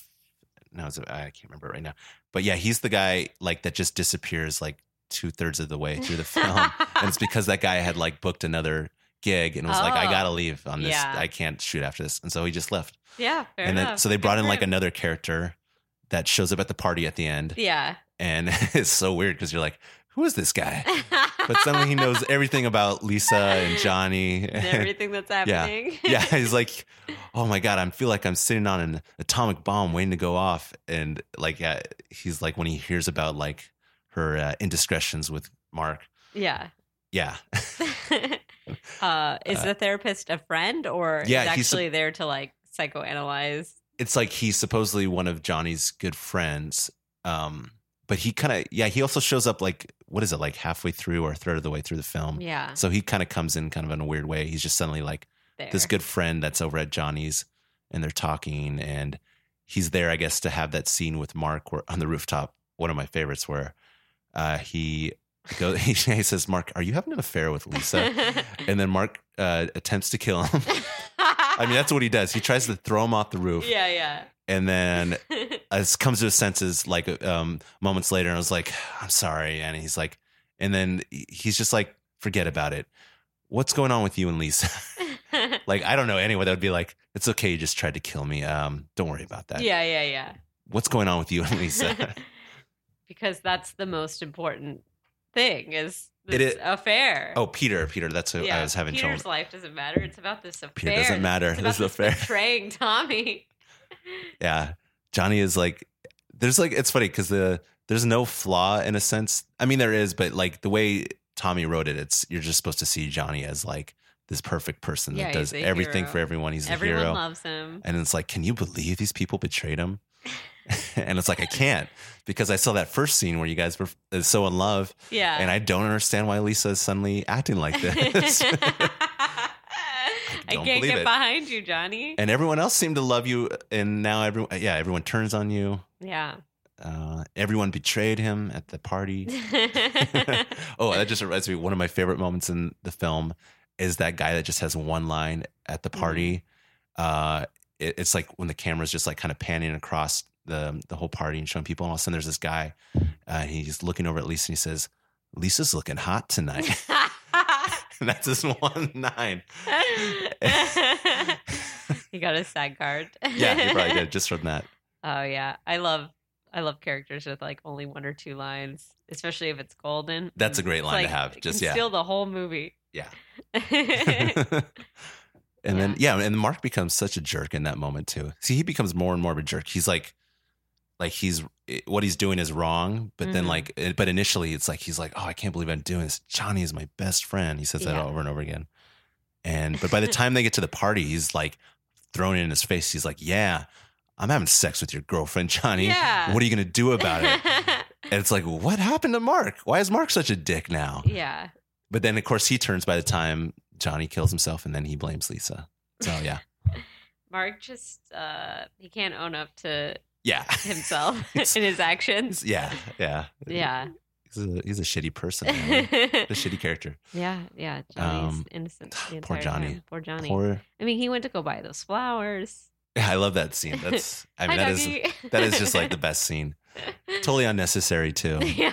no, it's, I can't remember right now. But yeah, he's the guy like that just disappears like two thirds of the way through the film, and it's because that guy had like booked another gig and was like, I Oh. gotta leave on this. Yeah. I can't shoot after this, and so he just left. Yeah. And enough. then so they Good brought in like another character that shows up at the party at the end, Yeah. and it's so weird because you're like, who is this guy? But suddenly he knows everything about Lisa and Johnny. And everything that's happening. yeah, yeah. he's like, oh my god, I feel like I'm sitting on an atomic bomb waiting to go off, and like, yeah, he's like when he hears about like her uh, indiscretions with Mark. yeah. Yeah, uh, is Uh, the therapist a friend or yeah, is he's actually there to like psychoanalyze? it's like he's supposedly one of Johnny's good friends. Um, but he kind of, yeah, he also shows up like what is it like halfway through or a third of the way through the film. Yeah. So he kind of comes in kind of in a weird way. He's just suddenly like There. this good friend that's over at Johnny's and they're talking and he's there, I guess, to have that scene with Mark where, on the rooftop. One of my favorites where uh, he goes, he, says, Mark, are you having an affair with Lisa? and then Mark uh, attempts to kill him. I mean, that's what he does. He tries to throw him off the roof yeah, yeah. and then as comes to his senses like um, moments later and I was like, I'm sorry. And he's like, and then he's just like, forget about it. What's going on with you and Lisa? like, I don't know anyone that would be like, it's okay. You just tried to kill me. Um, don't worry about that. yeah, yeah, yeah. What's going on with you and Lisa? because that's the most important thing is It this is- affair. oh, Peter, Peter. That's who I was having Peter's trouble. life doesn't matter. It's about this affair. Peter doesn't matter. It's This about is affair. betraying Tommy. Yeah. Johnny is like, there's like, it's funny because the, there's no flaw in a sense. I mean, there is, but like the way Tommy wrote it, it's, you're just supposed to see Johnny as like this perfect person Yeah, that does everything hero. for everyone. He's Everyone a hero. loves him. And it's like, can you believe these people betrayed him? and it's like, I can't because I saw that first scene where you guys were uh, so in love. Yeah. And I don't understand why Lisa is suddenly acting like this. I don't can't get it. behind you, Johnny. and everyone else seemed to love you. And now everyone, yeah, everyone turns on you. Yeah. Uh, everyone betrayed him at the party. oh, that just reminds me. One of my favorite moments in the film is that guy that just has one line at the party. Uh, it, it's like when the camera's just like kind of panning across the the whole party and showing people, and all of a sudden there's this guy, uh, and he's looking over at Lisa and he says, "Lisa's looking hot tonight." and that's his one line. he got a SAG card. Yeah, he probably did just from that. Oh yeah, I love I love characters with like only one or two lines, especially if it's golden. That's a great line to like, have. it Just can yeah. steal the whole movie. Yeah. And then yeah, and Mark becomes such a jerk in that moment too. See, he becomes more and more of a jerk. He's like, like he's what he's doing is wrong, but then Mhm. like, but initially it's like he's like, oh, I can't believe I'm doing this. Johnny is my best friend. He says that over and over again. And but by the time they get to the party, he's like throwing it in his face. He's like, yeah, I'm having sex with your girlfriend, Johnny. Yeah. What are you gonna do about it? and it's like, what happened to Mark? Why is Mark such a dick now? yeah. But then, of course, he turns by the time Johnny kills himself, and then he blames Lisa. So yeah, Mark just uh he can't own up to yeah, himself It's- and his actions. yeah, yeah, Yeah. He's a, he's a shitty person, man. a shitty character. yeah, yeah. Johnny's Um, innocent. the poor Johnny. time. Poor Johnny. Poor. I mean, he went to go buy those flowers. Yeah, I love that scene. That's. I mean, Hi, that is doggy. that is just like the best scene. Totally unnecessary too. yeah.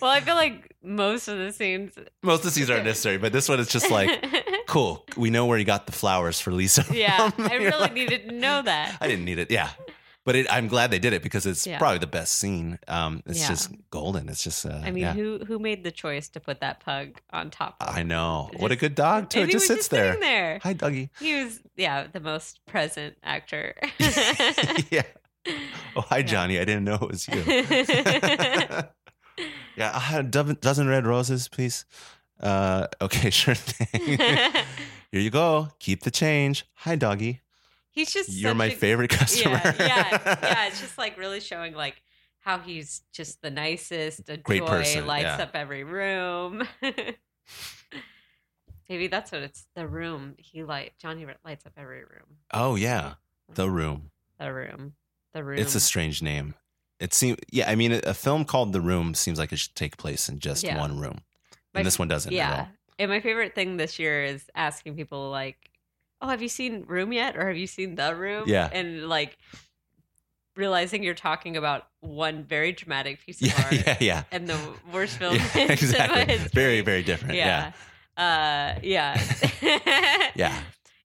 Well, I feel like most of the scenes. Most of the scenes aren't necessary, but this one is just like cool. We know where he got the flowers for Lisa. yeah, from. I You're really like, needed to know that. I didn't need it. Yeah, but it, I'm glad they did it because it's Yeah. probably the best scene. Um, it's Yeah. just golden. It's just. Uh, I mean, yeah. who who made the choice to put that pug on top? Of I know. It What a just- good dog too. And It he just was sits there. sitting there. Hi, Dougie. He was, yeah, the most present actor. yeah. Oh, hi. Johnny. I didn't know it was you. yeah, I had a dozen, dozen red roses, please. Uh, okay, sure thing. Here you go. Keep the change. Hi, doggy. He's just You're my a- favorite customer. Yeah, yeah, yeah. It's just like really showing like how he's just the nicest. A Great joy, person, lights yeah. up every room. Maybe that's what it's. The room he light Johnny lights up every room. oh yeah, the room. The room. The room. It's a strange name. It seems. Yeah, I mean, a, film called The Room seems like it should take place in just Yeah. one room, My- and this one doesn't at yeah. all. And my favorite thing this year is asking people like, "Oh, have you seen Room yet? Or have you seen The Room?" Yeah. And like realizing you're talking about one very dramatic piece of Yeah, art yeah, yeah. and the worst film Yeah, exactly. Very, very different. Yeah, Yeah. Uh, yeah. yeah.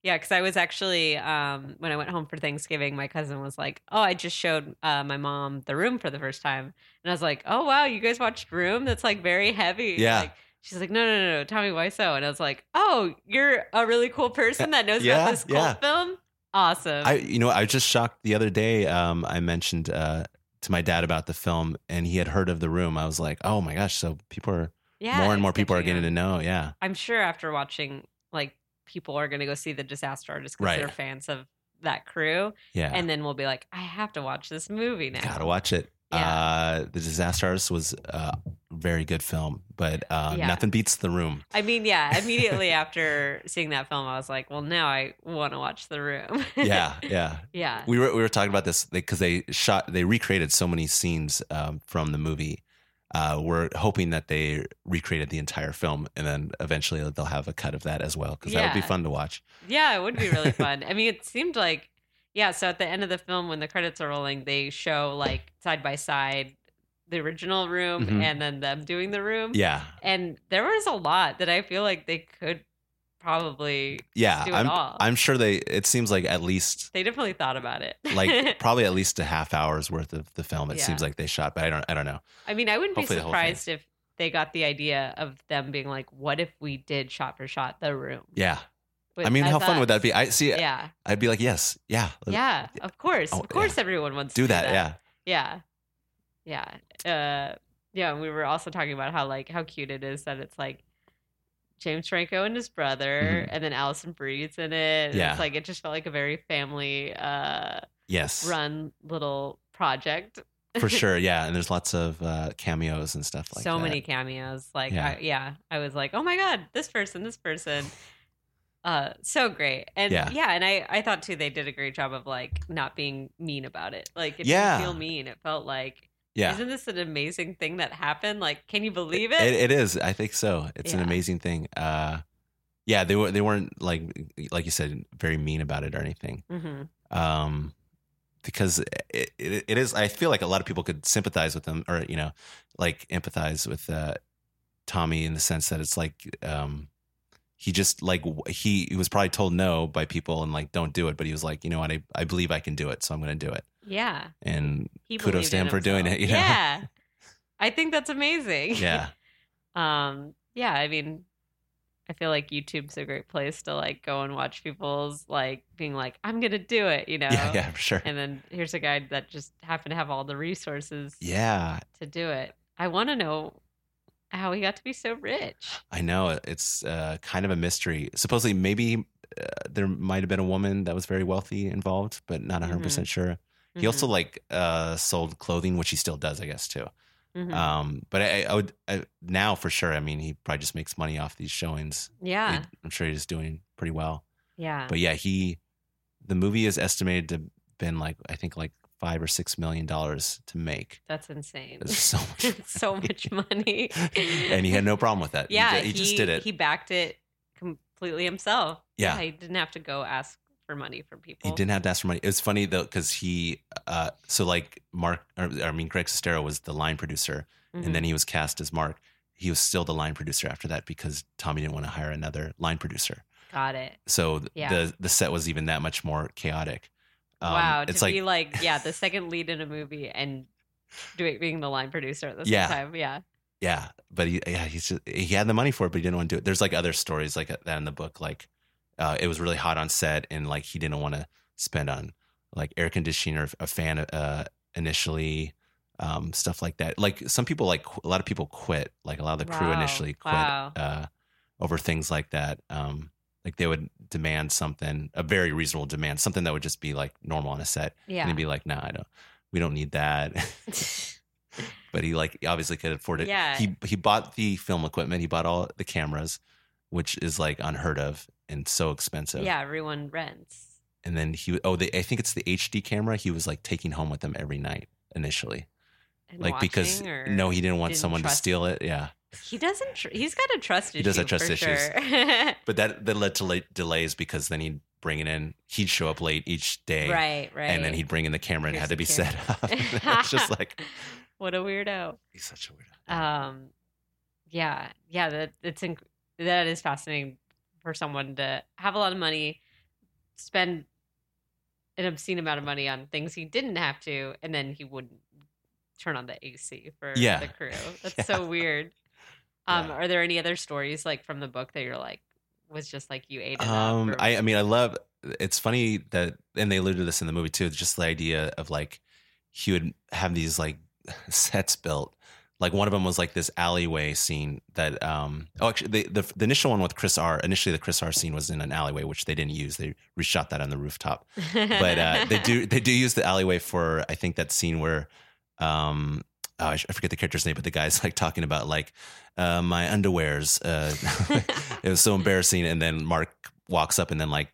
Yeah, because I was actually um, when I went home for Thanksgiving, my cousin was like, "Oh, I just showed uh, my mom The Room for the first time," and I was like, "Oh wow, you guys watched Room? That's like very heavy." Yeah. Like, she's like, "No, no, no, no, tell me why so?" And I was like, "Oh, you're a really cool person that knows Yeah, about this cult yeah. film. Awesome." I, you know, I was just shocked the other day. Um, I mentioned uh, to my dad about the film, and he had heard of the room. I was like, oh my gosh! So people are yeah, more and more people are getting on. to know. Yeah, I'm sure after watching, like, people are going to go see the Disaster Artist because Right. they're fans of that crew, yeah. and then we'll be like, "I have to watch this movie now." Gotta watch it. Yeah. Uh, the Disaster Artist was a very good film, but uh, Yeah. nothing beats The Room. I mean, yeah, immediately after seeing that film, I was like, well, now I want to watch The Room. Yeah, yeah. yeah. We were we were talking about this because they shot they recreated so many scenes um, from the movie. Uh, we're hoping that they recreated the entire film, and then eventually they'll have a cut of that as well because that would be fun to watch. Yeah, it would be really fun. I mean, it seemed like, yeah, so at the end of the film, when the credits are rolling, they show like side by side the original room Mhm. and then them doing the room. Yeah, And there was a lot that I feel like they could probably, yeah. do it I'm all. I'm sure they. It seems like at least they definitely thought about it. like probably at least a half hour's worth of the film. It Yeah. seems like they shot, but I don't I don't know. I mean, I wouldn't be Hopefully the surprised if they got the idea of them being like, what if we did shot for shot the room? Yeah, I mean, how fun would that be? I see. Yeah. I'd be like, yes, yeah, Yeah, of course. Oh, of course, everyone wants do to that. Yeah, Yeah. Yeah. Uh, yeah. and We were also talking about how like how cute it is that it's like James Franco and his brother, and then Alison Brie's in it. Mm-hmm. Yeah. It's like it just felt like a very family uh, yes, run little project. for sure. Yeah, and there's lots of uh, cameos and stuff like so that. many cameos. Like, Yeah. I, yeah, I was like, oh my god, this person, this person. Uh, so great, and Yeah. yeah. and I, I thought too they did a great job of like not being mean about it. Like, it Yeah. didn't feel mean. It felt like, Yeah, isn't this an amazing thing that happened? Like, can you believe it? It, it is. I think so. It's an amazing thing. Uh, yeah, they were they weren't like like you said very mean about it or anything. hmm Um, because it, it, it is. I feel like a lot of people could sympathize with them or you know like empathize with uh, Tommy in the sense that it's like um, he just like he, he was probably told no by people and like don't do it, but he was like you know what I I believe I can do it, so I'm going to do it. Yeah, And he Kudos to him for doing it, you know? Yeah, I think that's amazing. yeah, um yeah i mean i feel like youtube's a great place to like go and watch people's like being like i'm gonna do it you know yeah, yeah, for sure. and then here's a guy that just happened to have all the resources Yeah, to do it i want to know how he got to be so rich I know it's uh, kind of a mystery. Supposedly, maybe uh, there might have been a woman that was very wealthy involved, but not 100 percent sure. He also like uh, sold clothing, which he still does, I guess, too. Mhm. Um, but I, I would I, now for sure. I mean, he probably just makes money off these showings. yeah He- I'm sure he's doing pretty well. yeah But yeah, he the movie is estimated to been like I think like five or six million dollars to make. that's insane It's so much, so much money and he had no problem with that. Yeah ju- he, just did it. he backed it completely himself Yeah. he didn't have to go ask for money from people He didn't have to ask for money. It was funny though because he, uh, so like Mark, or, I mean Greg Sestero was the line producer, Mhm. and then he was cast as Mark. He was still the line producer after that because Tommy didn't want to hire another line producer. got it So Yeah. the the set was even that much more chaotic. Um, wow, to it's like be like yeah, the second lead in a movie and doing being the line producer at the same Yeah. time. Yeah. Yeah, but he yeah he's just, he had the money for it, but he didn't want to do it. There's like other stories like that in the book. Like uh, it was really hot on set, and like he didn't want to spend on like air conditioning or a fan uh, initially, um, stuff like that. Like some people like qu- a lot of people quit. Like a lot of the crew Wow. initially quit Wow. uh, over things like that. Um, like they would demand something, a very reasonable demand, something that would just be like normal on a set, and Yeah. he'd be like, "Nah, I don't. We don't need that." but he like obviously could afford it. Yeah. He he bought the film equipment. He bought all the cameras, which is like unheard of and so expensive. yeah, everyone rents. And then he oh the I think it's the HD camera. He was like taking home with him every night initially, And like because no, he didn't want didn't someone to steal it. Yeah, He doesn't. Tr- he's got a trust issue. He does have trust issues. Sure. but that that led to late delays because then he'd bring it in. He'd show up late each day, right. Right. and then he'd bring in the camera and Here's had to be set up. it's just like what a weirdo. he's such a weirdo. Um, yeah, yeah. That it's inc- that is fascinating for someone to have a lot of money, spend an obscene amount of money on things he didn't have to, and then he wouldn't turn on the AC for Yeah. the crew. That's Yeah. so weird. Um, Yeah. are there any other stories like from the book that you're like was just like you ate it Um, up? or- I, I mean, I love. It's funny that, and they alluded to this in the movie too. Just the idea of like he would have these like sets built. Like one of them was like this alleyway scene that. um Oh, actually, the the, the initial one with Chris R. Initially, the Chris R. scene was in an alleyway, which they didn't use. They reshot that on the rooftop. But uh, they do they do use the alleyway for I think that scene where. Um oh, I forget the character's name, but the guy's like talking about like uh, my underwears. Uh, it was so embarrassing. And then Mark walks up and then like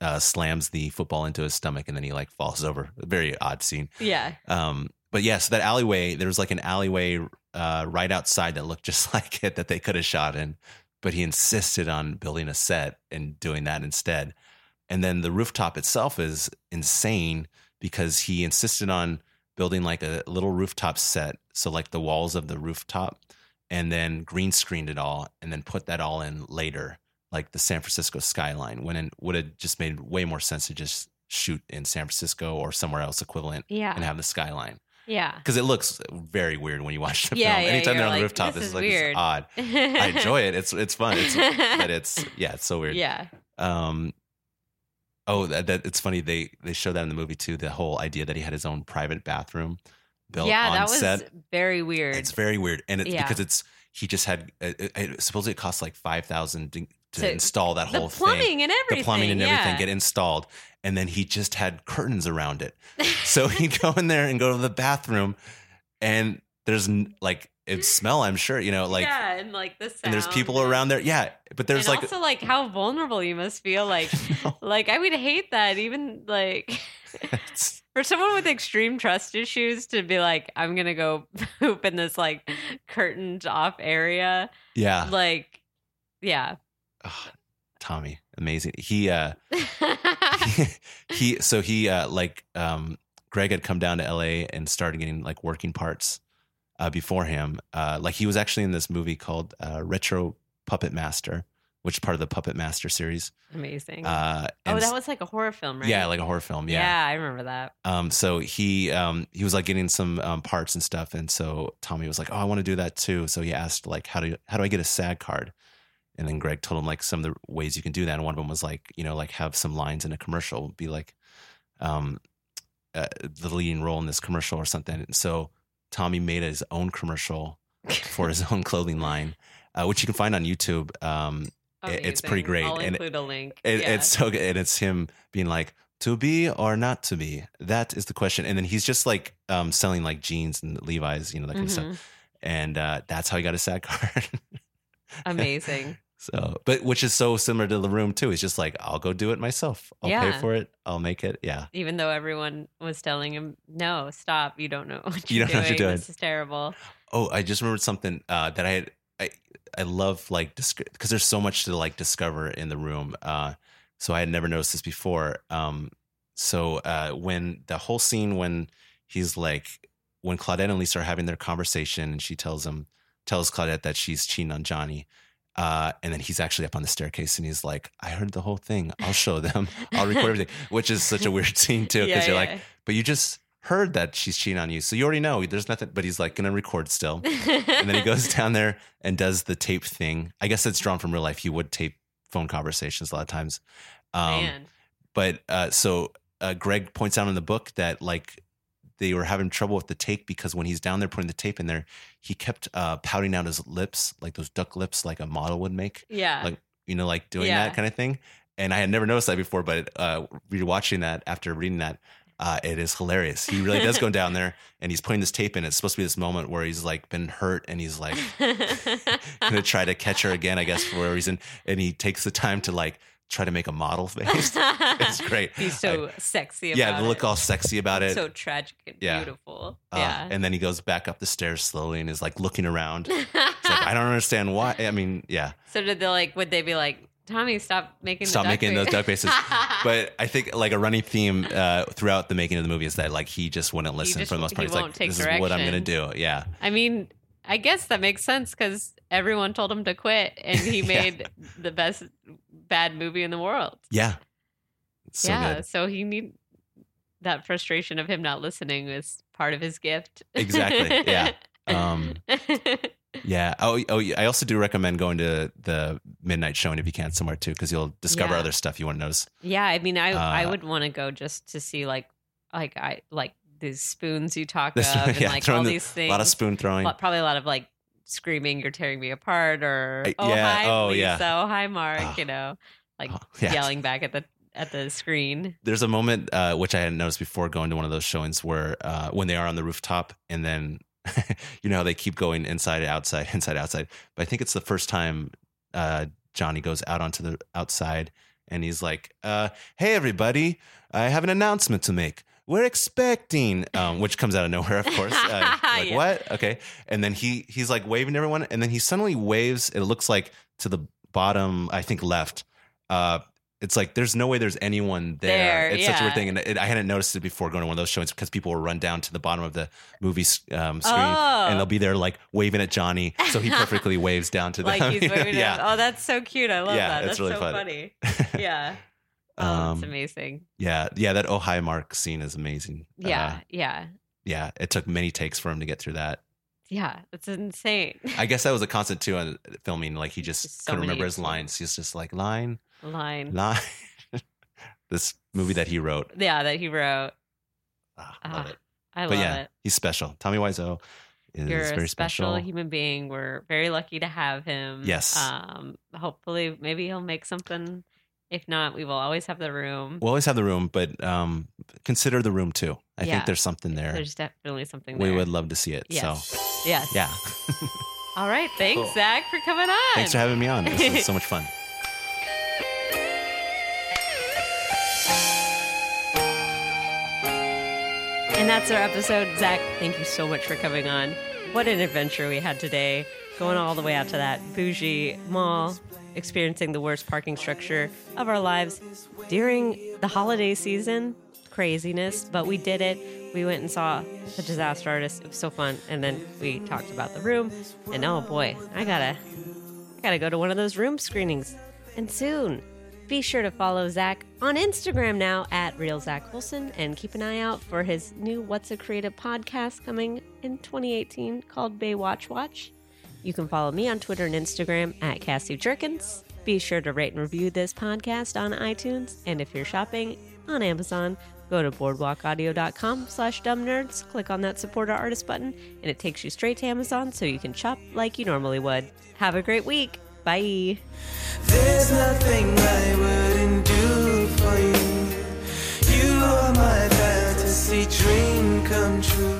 uh, slams the football into his stomach and then he like falls over. Very odd scene. yeah. Um, but yes, that alleyway, there was like an alleyway uh, right outside that looked just like it that they could have shot in, but he insisted on building a set and doing that instead. And then the rooftop itself is insane because he insisted on building like a little rooftop set. So, like the walls of the rooftop, and then green screened it all and then put that all in later, like the San Francisco skyline, when it would have just made way more sense to just shoot in San Francisco or somewhere else equivalent Yeah. and have the skyline yeah. because it looks very weird when you watch the Yeah, film. yeah, Anytime they're on the rooftop, this it's is like weird. it's odd. I enjoy it. It's it's fun. It's but it's yeah, it's so weird. Yeah. Um. Oh, that, that it's funny. They they show that in the movie too. The whole idea that he had his own private bathroom built yeah, on that was set. very weird. It's very weird, and it's Yeah. because it's he just had. It, it, it- supposedly it cost like five thousand to, to install that the whole plumbing thing. and everything. The plumbing and everything get installed, and then he just had curtains around it. So he'd go in there and go to the bathroom, and there's like it smell. I'm sure you know, like, yeah, and like the sound. and there's people around there. Yeah, but there's and like, also like how vulnerable you must feel. Like, like I would hate that. Even like for someone with extreme trust issues to be like, I'm gonna go poop in this like curtained off area. yeah, Like, yeah. Tommy, amazing. He uh, he so he uh like um Greg had come down to LA and started getting like working parts uh before him. Uh like he was actually in this movie called uh Retro Puppet Master, which is part of the Puppet Master series. Amazing. Uh oh, that was like a horror film, right? yeah, like a horror film. yeah. Yeah. I remember that. Um so he um he was like getting some um parts and stuff and so Tommy was like, "Oh, I want to do that too." So he asked like, "How do you, how do I get a SAG card?" And then Greg told him like some of the ways you can do that. And one of them was like, you know, like have some lines in a commercial, be like, um, uh, the leading role in this commercial or something. And so Tommy made his own commercial for his own clothing line, uh, which you can find on YouTube. Um, it- it's pretty great, I'll and include a link. it, yeah. It's so good. And it's him being like, to be or not to be? That is the question. And then he's just like um, selling like jeans and Levi's, you know, that kind of Mhm. stuff. And uh, that's how he got his SAG card. amazing. So, but which is so similar to the room too. He's just like, I'll go do it myself. I'll Yeah. pay for it. I'll make it. Yeah. Even though everyone was telling him, "No, stop! You don't know what You you're don't know what you're doing." This is terrible." Oh, I just remembered something uh, that I had. I I love like because there's so much to like discover in the room. Uh, so I had never noticed this before. Um, so uh, when the whole scene when he's like when Claudette and Lisa are having their conversation and she tells him tells Claudette that she's cheating on Johnny. Uh, and then he's actually up on the staircase and he's like, I heard the whole thing. I'll show them. I'll record everything, which is such a weird scene too. Because Yeah, you're yeah. like, but you just heard that she's cheating on you. So you already know there's nothing, but he's like going to record still. and then he goes down there and does the tape thing. I guess it's drawn from real life. He would tape phone conversations a lot of times. Um, Man. but uh, so uh, Greg points out in the book that like they were having trouble with the tape because when he's down there putting the tape in there, he kept uh, pouting out his lips, like those duck lips, like a model would make, Yeah. like you know, like doing Yeah. that kind of thing. And I had never noticed that before, but uh, rewatching that after reading that, uh, it is hilarious. He really does go down there and he's putting this tape in. It's supposed to be this moment where he's like been hurt and he's like gonna try to catch her again, I guess, for a reason. And he takes the time to like try to make a model face. it's great. He's so sexy about yeah, it. look all sexy about it. so tragic and Yeah. beautiful. Uh, yeah. And then he goes back up the stairs slowly and is like looking around. Like, I don't understand why. I mean, yeah, so did they like would they be like, Tommy, stop making the stop making face." those duck faces. but I think like a running theme uh, throughout the making of the movie is that like he just wouldn't listen just- for the most part. he He's like, this is what I'm going to do. Yeah. I mean, I guess that makes sense because everyone told him to quit, and he Yeah. made the best bad movie in the world. Yeah. So yeah, good. so he need that frustration of him not listening is part of his gift. Exactly, yeah. Um, Yeah. Oh, oh. I also do recommend going to the midnight showing if you can somewhere too, because you'll discover Yeah. other stuff you want to notice. yeah, I mean, I I Uh, would want to go just to see like like I like these spoons you talk of and yeah, like all the- these things. A lot of spoon throwing. Probably a lot of like screaming, "You're tearing me apart," or "Oh yeah, hi, oh, Lisa," yeah. "Oh hi, Mark," Oh. you know, like Oh, yeah. yelling back at the at the screen. There's a moment uh, which I hadn't noticed before going to one of those showings where uh, when they are on the rooftop and then you know how they keep going inside, outside, inside, outside. But I think it's the first time uh, Johnny goes out onto the outside and he's like, uh, "Hey everybody, I have an announcement to make." We're expecting, um, which comes out of nowhere, of course. Uh, like Yeah. what? Okay, and then he he's like waving to everyone, and then he suddenly waves. It looks like to the bottom, I think left. Uh, it's like there's no way there's anyone there. There, it's such a weird thing, and it, I hadn't noticed it before going to one of those showings because people will run down to the bottom of the movie um, screen Oh. and they'll be there like waving at Johnny, so he perfectly waves down to them. like he's waving yeah, Oh, that's so cute. I love Yeah, that. That's really so fun. funny. Yeah. Oh, Um, it's amazing. yeah, yeah. That oh hi Mark scene is amazing. Yeah, Uh, yeah, yeah. It took many takes for him to get through that. yeah. It's insane. I guess that was a constant too on filming. Like he just Just so couldn't remember his lines. He's just like line, Line. line. this movie that he wrote. Yeah, that he wrote. Ah, love Ah, it. I But love yeah, it. he's special. Tommy Wiseau is You're very a special, special. human being. We're very lucky to have him. Yes. Um. Hopefully, maybe he'll make something. If not, we will always have the room. We'll always have the room, but um, consider the room too. I Yeah. think there's something there. There's definitely something there. we would love to see it. Yes. So Yes. yeah, All right. Thanks, Cool. Zach, for coming on. thanks for having me on. This was so much fun. And that's our episode. Zach, thank you so much for coming on. What an adventure we had today. Going all the way out to that bougie mall, experiencing the worst parking structure of our lives during the holiday season. Craziness, but we did it. We went and saw the disaster artist. It was so fun. And then we talked about the room. And oh boy, I gotta I gotta go to one of those room screenings. And soon. Be sure to follow Zach on Instagram now at Real Zach Olsen and keep an eye out for his new What's a Creative podcast coming in 2018 called Baywatch Watch. You can follow me on Twitter and Instagram at Cassi Jerkins. Be sure to rate and review this podcast on iTunes. And if you're shopping on Amazon, go to boardwalkaudio.com slash dumbnerds, click on that support our artist button, and it takes you straight to Amazon so you can shop like you normally would. Have a great week. Bye. There's nothing I wouldn't do for you. You are my fantasy dream come true.